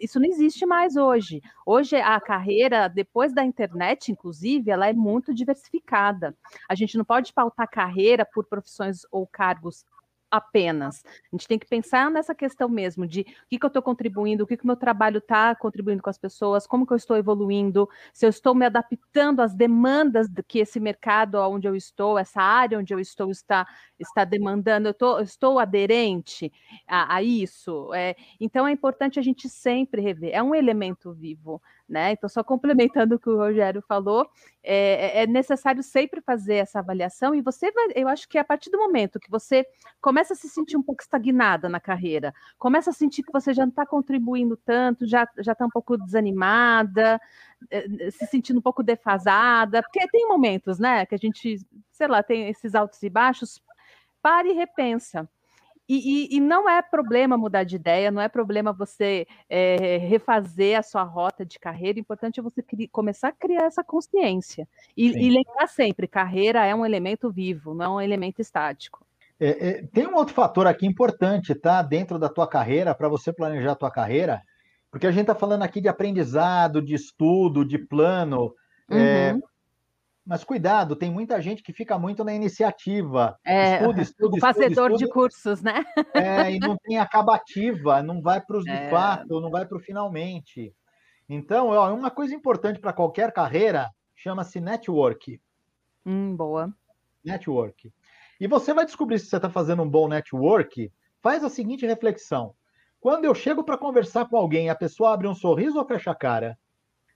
Isso não existe mais hoje. Hoje a carreira, depois da internet, inclusive, ela é muito diversificada. A gente não pode pautar carreira por profissões ou cargos apenas. A gente tem que pensar nessa questão mesmo de o que, que eu estou contribuindo, o que, o meu trabalho está contribuindo com as pessoas, como que eu estou evoluindo, se eu estou me adaptando às demandas que esse mercado onde eu estou, essa área onde eu estou está, está demandando, eu, tô, eu estou aderente a, a isso. É, então é importante a gente sempre rever, é um elemento vivo. Né? Então, só complementando o que o Rogério falou, é, é, necessário sempre fazer essa avaliação, e você vai, eu acho que a partir do momento que você começa a se sentir um pouco estagnada na carreira, começa a sentir que você já não está contribuindo tanto, já está um pouco desanimada, é, se sentindo um pouco defasada, porque tem momentos, né, que a gente, sei lá, tem esses altos e baixos, pare e repensa. E, e, e, não é problema mudar de ideia, não é problema você é, refazer a sua rota de carreira. O importante é você começar a criar essa consciência. E, e, lembrar sempre: carreira é um elemento vivo, não é um elemento estático. É, é, tem um outro fator aqui importante, tá? Dentro da tua carreira, para você planejar a tua carreira, porque a gente está falando aqui de aprendizado, de estudo, de plano. É, uhum. Mas cuidado, tem muita gente que fica muito na iniciativa. É, estuda, estuda, o fazedor estuda, de cursos, né? É, e não tem acabativa, não vai para os de é. fato, não vai para o finalmente. Então, ó, uma coisa importante para qualquer carreira chama-se network. Hum, boa. Network. E você vai descobrir se você está fazendo um bom network. Faz a seguinte reflexão: quando eu chego para conversar com alguém, a pessoa abre um sorriso ou fecha a cara?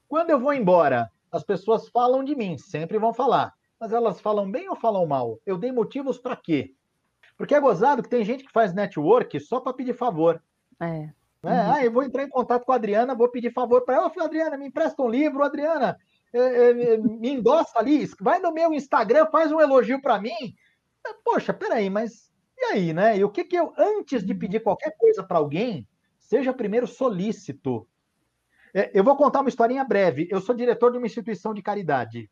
Quando eu vou embora, as pessoas falam de mim, sempre vão falar. Mas elas falam bem ou falam mal? Eu dei motivos para quê? Porque é gozado que tem gente que faz network só para pedir favor. É. Né? Uhum. Ah, eu vou entrar em contato com a Adriana, vou pedir favor para ela. Adriana, me empresta um livro, Adriana, é, é, me endossa ali, vai no meu Instagram, faz um elogio para mim. Poxa, peraí, mas e aí, né? E o que que eu, antes de pedir qualquer coisa para alguém, seja primeiro solícito. É, eu vou contar uma historinha breve. Eu sou diretor de uma instituição de caridade.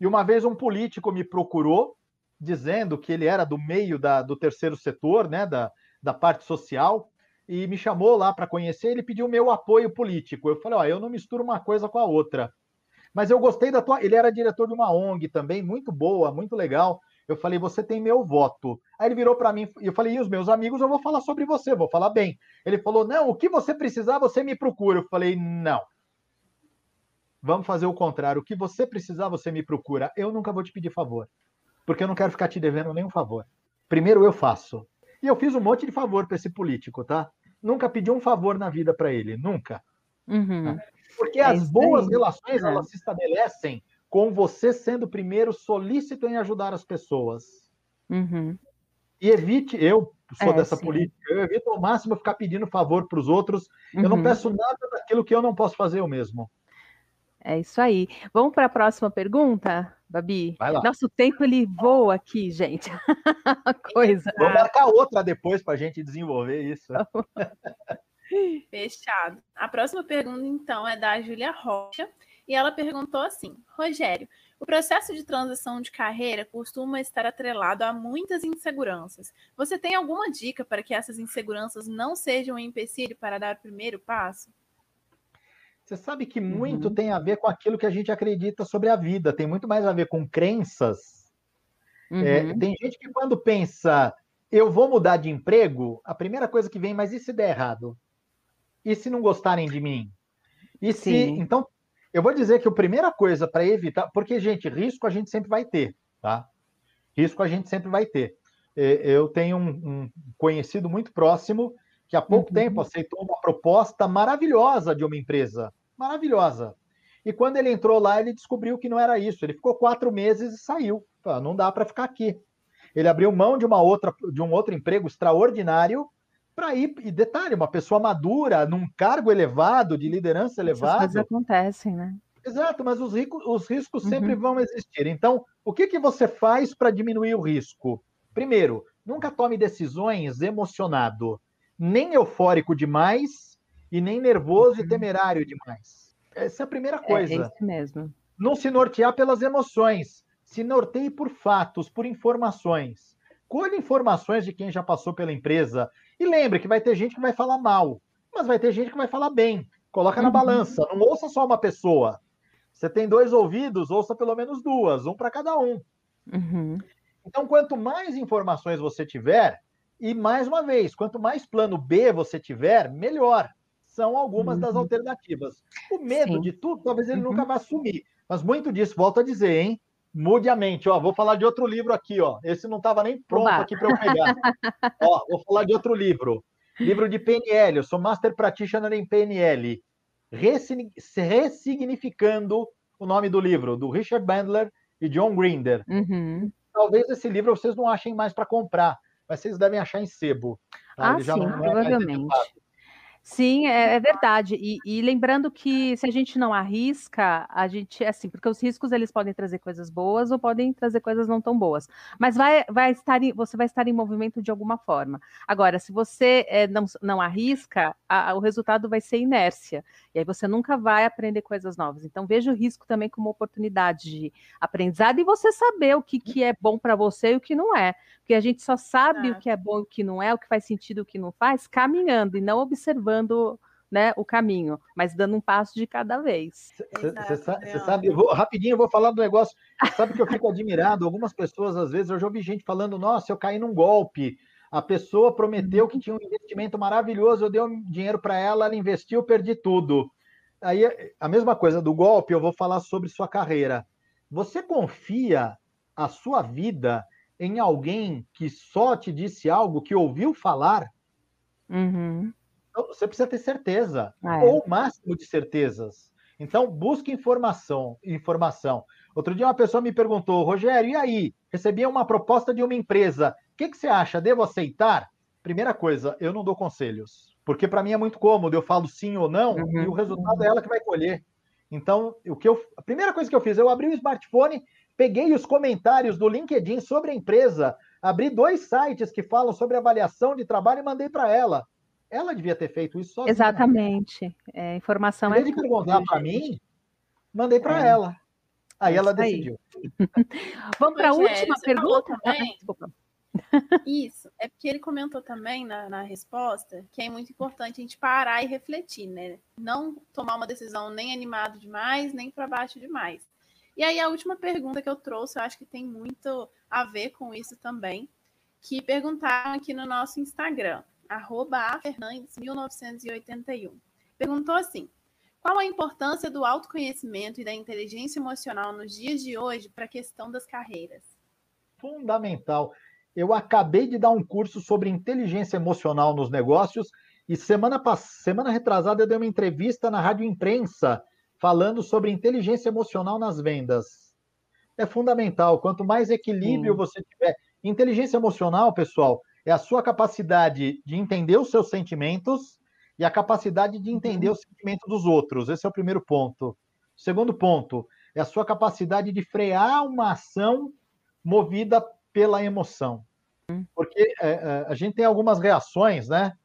E uma vez um político me procurou, dizendo que ele era do meio da, do terceiro setor, né, da, da parte social, e me chamou lá para conhecer. Ele pediu meu apoio político. Eu falei: Ó, eu não misturo uma coisa com a outra. Mas eu gostei da tua. Ele era diretor de uma ONG também, muito boa, muito legal. Eu falei: Você tem meu voto. Aí ele virou para mim e eu falei: e os meus amigos, eu vou falar sobre você, vou falar bem. Ele falou: não, o que você precisar, você me procura. Eu falei: não. Vamos fazer o contrário. O que você precisar, você me procura. Eu nunca vou te pedir favor, porque eu não quero ficar te devendo nenhum favor. Primeiro eu faço. E eu fiz um monte de favor para esse político, tá? Nunca pedi um favor na vida para ele, nunca. Uhum. Tá? Porque é as boas relações, é. elas se estabelecem com você sendo primeiro solícito em ajudar as pessoas. Uhum. E evite, eu sou é, dessa sim. política, eu evito ao máximo ficar pedindo favor para os outros. Uhum. Eu não uhum. peço nada daquilo que eu não posso fazer eu mesmo. É isso aí. Vamos para a próxima pergunta, Babi? Vai lá. Nosso tempo ele voa aqui, gente. Coisa. Vou marcar outra depois para a gente desenvolver isso. Fechado. A próxima pergunta, então, é da Júlia Rocha. E ela perguntou assim: Rogério, o processo de transição de carreira costuma estar atrelado a muitas inseguranças. Você tem alguma dica para que essas inseguranças não sejam um empecilho para dar o primeiro passo? Você sabe que muito uhum. tem a ver com aquilo que a gente acredita sobre a vida, tem muito mais a ver com crenças. É, uhum. É, tem gente que, quando pensa, eu vou mudar de emprego, a primeira coisa que vem, mas e se der errado? E se não gostarem de mim? E se. Sim. Então, eu vou dizer que a primeira coisa para evitar, porque, gente, risco a gente sempre vai ter, tá? Risco a gente sempre vai ter. É, eu tenho um, um conhecido muito próximo que há pouco uhum. tempo aceitou uma proposta maravilhosa de uma empresa, maravilhosa. E quando ele entrou lá, ele descobriu que não era isso. Ele ficou quatro meses e saiu. Não dá para ficar aqui. Ele abriu mão de uma outra, de um outro emprego extraordinário para ir, e detalhe, uma pessoa madura, num cargo elevado, de liderança elevada. Essas coisas acontecem, né? Exato, mas os, ricos, os riscos uhum. sempre vão existir. Então, o que, que você faz para diminuir o risco? Primeiro, nunca tome decisões emocionado, nem eufórico demais e nem nervoso uhum. e temerário demais. Essa é a primeira é, coisa. É, é isso mesmo. Não se nortear pelas emoções, se norteie por fatos, por informações. Colhe informações de quem já passou pela empresa e lembre que vai ter gente que vai falar mal, mas vai ter gente que vai falar bem. Coloca na uhum. balança, não ouça só uma pessoa. Você tem dois ouvidos, ouça pelo menos duas, um para cada um. Uhum. Então, quanto mais informações você tiver, e mais uma vez, quanto mais plano B você tiver, melhor. São algumas uhum. das alternativas. O medo Sim. de tudo, talvez ele nunca uhum. vá assumir. Mas muito disso, volto a dizer, hein? Mude a mente. Ó, vou falar de outro livro aqui, ó. Esse não estava nem pronto Oba. aqui para eu pegar. ó, vou falar de outro livro. Livro de PNL. Eu sou Master Practitioner em PNL. Ressignificando o nome do livro, do Richard Bandler e John Grinder. Uhum. Talvez esse livro vocês não achem mais para comprar, mas vocês devem achar em sebo. Tá? Ah, sim, não, não é provavelmente. Sim, é, é verdade. E, e, lembrando que se a gente não arrisca, a gente, assim, porque os riscos eles podem trazer coisas boas ou podem trazer coisas não tão boas. Mas vai, vai estar em, você vai estar em movimento de alguma forma. Agora, se você é, não, não arrisca, a, a, o resultado vai ser inércia. E aí você nunca vai aprender coisas novas. Então, veja o risco também como oportunidade de aprendizado e você saber o que, que é bom para você e o que não é. Porque a gente só sabe o que é bom e o que não é, o que faz sentido e o que não faz, caminhando e não observando né, o caminho, mas dando um passo de cada vez. Você sabe, sabe eu vou, rapidinho eu vou falar do negócio. Sabe que eu fico admirado? Algumas pessoas, às vezes, eu já ouvi gente falando: nossa, eu caí num golpe. A pessoa prometeu que tinha um investimento maravilhoso, eu dei um dinheiro para ela, ela investiu, perdi tudo. Aí, a mesma coisa do golpe, eu vou falar sobre sua carreira. Você confia a sua vida em alguém que só te disse algo que ouviu falar? Uhum. Então, você precisa ter certeza, ah, é. ou o máximo de certezas. Então, busque informação, informação. Outro dia uma pessoa me perguntou, Rogério, e aí? Recebi uma proposta de uma empresa. O que, que você acha? Devo aceitar? Primeira coisa, eu não dou conselhos, porque para mim é muito cômodo. Eu falo sim ou não uhum. e o resultado é ela que vai colher. Então, o que eu, a primeira coisa que eu fiz, eu abri o smartphone, peguei os comentários do LinkedIn sobre a empresa, abri dois sites que falam sobre avaliação de trabalho e mandei para ela. Ela devia ter feito isso sozinha. Exatamente. É, informação Em vez é de perguntar para mim, mandei para é. ela. Aí é ela decidiu. Vamos para a última pergunta? Ah, desculpa. Isso, é porque ele comentou também na, na, resposta que é muito importante a gente parar e refletir, né? Não tomar uma decisão nem animado demais, nem para baixo demais. E aí a última pergunta que eu trouxe, eu acho que tem muito a ver com isso também, que perguntaram aqui no nosso Instagram arroba Fernandes 1981. Perguntou assim: qual a importância do autoconhecimento e da inteligência emocional nos dias de hoje para a questão das carreiras? Fundamental. Eu acabei de dar um curso sobre inteligência emocional nos negócios e semana semana retrasada eu dei uma entrevista na Rádio Imprensa falando sobre inteligência emocional nas vendas. É fundamental. Quanto mais equilíbrio Sim. você tiver, inteligência emocional, pessoal, é a sua capacidade de entender os seus sentimentos e a capacidade de entender uhum. os sentimentos dos outros. Esse é o primeiro ponto. O segundo ponto é a sua capacidade de frear uma ação movida pela emoção. Uhum. Porque é, é, a gente tem algumas reações, né?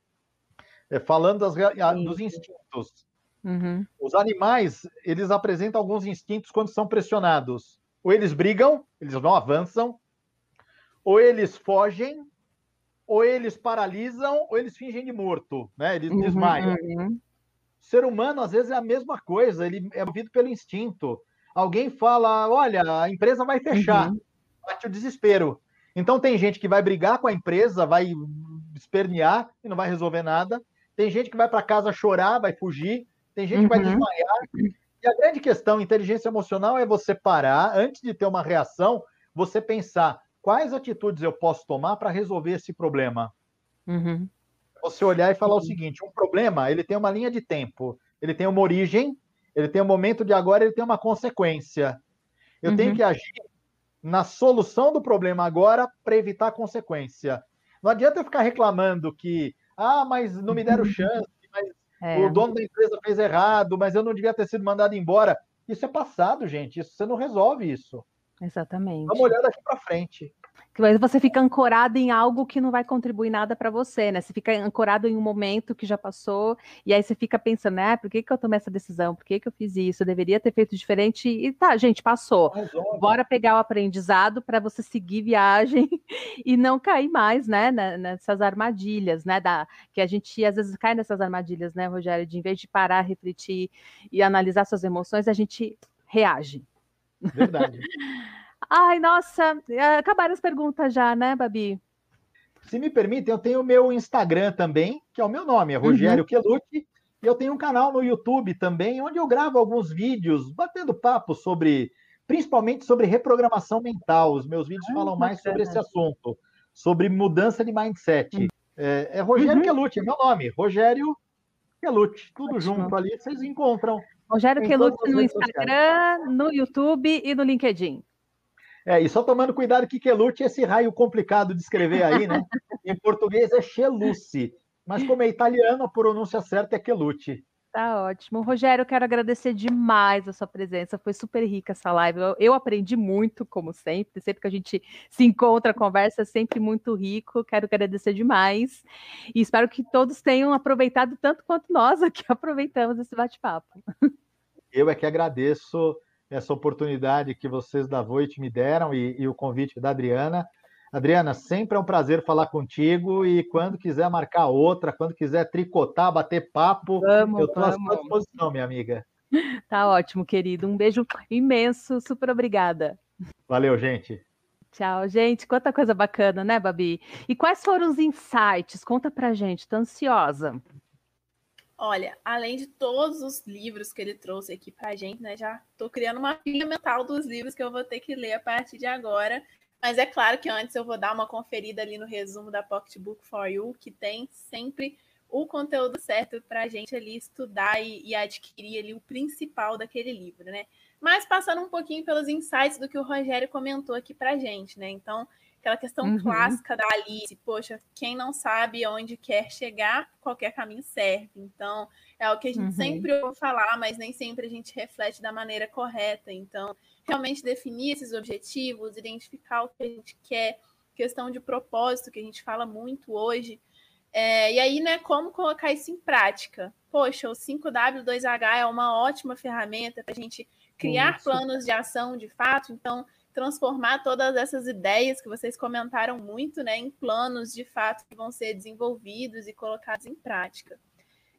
É, falando das, dos instintos. Uhum. Os animais, eles apresentam alguns instintos quando são pressionados. Ou eles brigam, eles não avançam, ou eles fogem, ou eles paralisam ou eles fingem de morto, né? Eles uhum, desmaiam. Uhum. O ser humano, às vezes, é a mesma coisa, ele é movido pelo instinto. Alguém fala: olha, a empresa vai fechar, uhum. Bate o desespero. Então, tem gente que vai brigar com a empresa, vai espernear e não vai resolver nada. Tem gente que vai para casa chorar, vai fugir. Tem gente que vai uhum. desmaiar. E a grande questão, inteligência emocional, é você parar, antes de ter uma reação, você pensar: quais atitudes eu posso tomar para resolver esse problema? Uhum. Você olhar e falar o seguinte: um problema ele tem uma linha de tempo, ele tem uma origem, ele tem um momento de agora, ele tem uma consequência. Eu uhum. tenho que agir na solução do problema agora para evitar a consequência. Não adianta eu ficar reclamando que, ah, mas não me deram chance, mas é. o dono da empresa fez errado, mas eu não devia ter sido mandado embora. Isso é passado, gente. Isso, você não resolve isso. Exatamente. Vamos olhar daqui para frente. Que você fica ancorado em algo que não vai contribuir nada para você, né? Você fica ancorado em um momento que já passou, e aí você fica pensando, né? Por que, que eu tomei essa decisão? Por que, que eu fiz isso? Eu deveria ter feito diferente. E tá, gente, passou. Bora pegar o aprendizado para você seguir viagem e não cair mais, né? Nessas armadilhas, né? Da, que a gente às vezes cai nessas armadilhas, né, Rogério? De em vez de parar, refletir e analisar suas emoções, a gente reage. Verdade. Ai, nossa, é, acabaram as perguntas já, né, Babi? Se me permitem, eu tenho o meu Instagram também, que é o meu nome, é Rogério uhum. Quelucci, e eu tenho um canal no YouTube também, onde eu gravo alguns vídeos batendo papo sobre, principalmente sobre reprogramação mental. Os meus vídeos falam mais sobre esse assunto, sobre mudança de mindset. Uhum. É, é, Rogério uhum. Quelucci, é meu nome, Rogério Quelucci, tudo Ótimo. junto ali, vocês encontram. Rogério Quelucci no Instagram, sociais. no YouTube e no LinkedIn. É, e só tomando cuidado que Quelucci é esse raio complicado de escrever aí, né? em português é Chelucci, mas como é italiano, a pronúncia certa é Quelucci. Tá ótimo. Rogério, eu quero agradecer demais a sua presença. Foi super rica essa live. Eu, eu, aprendi muito, como sempre. Sempre que a gente se encontra, conversa é sempre muito rico. Quero agradecer demais. E espero que todos tenham aproveitado tanto quanto nós aqui aproveitamos esse bate-papo. Eu é que agradeço essa oportunidade que vocês da Voit me deram e, e o convite da Adriana. Adriana, sempre é um prazer falar contigo e quando quiser marcar outra, quando quiser tricotar, bater papo, vamos, eu estou à sua disposição, minha amiga. Tá ótimo, querido. Um beijo imenso, super obrigada. Valeu, gente. Tchau, gente. Quanta coisa bacana, né, Babi? E quais foram os insights? Conta pra gente, tô ansiosa. Olha, além de todos os livros que ele trouxe aqui pra gente, né? Já tô criando uma pilha mental dos livros que eu vou ter que ler a partir de agora. Mas é claro que antes eu vou dar uma conferida ali no resumo da Pocketbook for You, que tem sempre o conteúdo certo para a gente ali estudar e, e, adquirir ali o principal daquele livro, né? Mas passando um pouquinho pelos insights do que o Rogério comentou aqui para a gente, né? Então, aquela questão uhum. clássica da Alice, poxa, quem não sabe onde quer chegar, qualquer caminho serve. Então, é o que a gente uhum. sempre ouve falar, mas nem sempre a gente reflete da maneira correta. Então, realmente definir esses objetivos, identificar o que a gente quer, questão de propósito, que a gente fala muito hoje. É, e aí, né, como colocar isso em prática? Poxa, o 5W2H é uma ótima ferramenta para a gente criar isso. planos de ação de fato, então transformar todas essas ideias que vocês comentaram muito, né, em planos de fato que vão ser desenvolvidos e colocados em prática.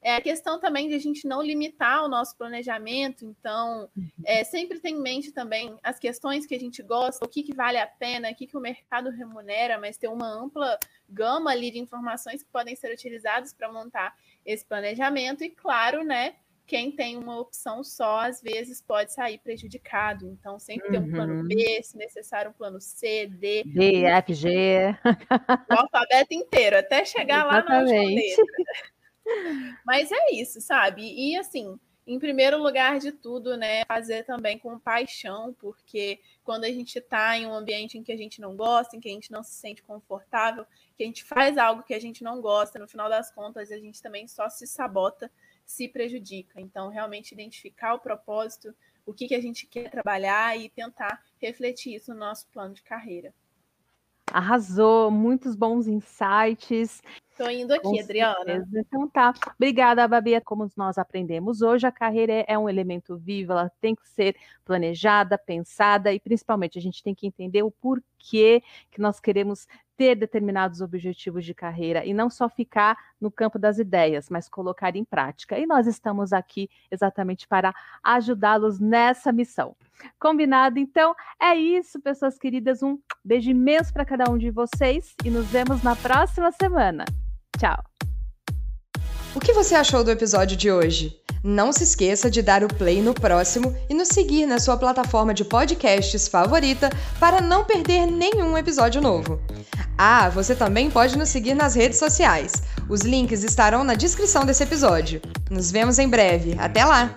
É a questão também de a gente não limitar o nosso planejamento, então uhum. é, sempre tem em mente também as questões que a gente gosta, o que, que vale a pena, o que, que o mercado remunera, mas ter uma ampla gama ali de informações que podem ser utilizadas para montar esse planejamento, e claro, né? Quem tem uma opção só, às vezes pode sair prejudicado. Então, sempre uhum. ter um plano uhum. B, se necessário, um plano C, D. D, F, G. O alfabeto inteiro, até chegar Exatamente. lá na última letra. Mas é isso, sabe? E assim, em primeiro lugar de tudo, né, fazer também com paixão, porque quando a gente está em um ambiente em que a gente não gosta, em que a gente não se sente confortável, que a gente faz algo que a gente não gosta, no final das contas a gente também só se sabota, se prejudica. Então, realmente identificar o propósito, o que, que a gente quer trabalhar e tentar refletir isso no nosso plano de carreira. Arrasou, muitos bons insights. Estou indo aqui, Adriana. Então tá. Obrigada, Babi. Como nós aprendemos hoje, a carreira é um elemento vivo, ela tem que ser planejada, pensada e principalmente a gente tem que entender o porquê que nós queremos ter determinados objetivos de carreira e não só ficar no campo das ideias, mas colocar em prática. E nós estamos aqui exatamente para ajudá-los nessa missão. Combinado? Então, é isso, pessoas queridas. Um beijo imenso para cada um de vocês e nos vemos na próxima semana. Tchau. O que você achou do episódio de hoje? Não se esqueça de dar o play no próximo e nos seguir na sua plataforma de podcasts favorita para não perder nenhum episódio novo. Ah, você também pode nos seguir nas redes sociais. Os links estarão na descrição desse episódio. Nos vemos em breve. Até lá!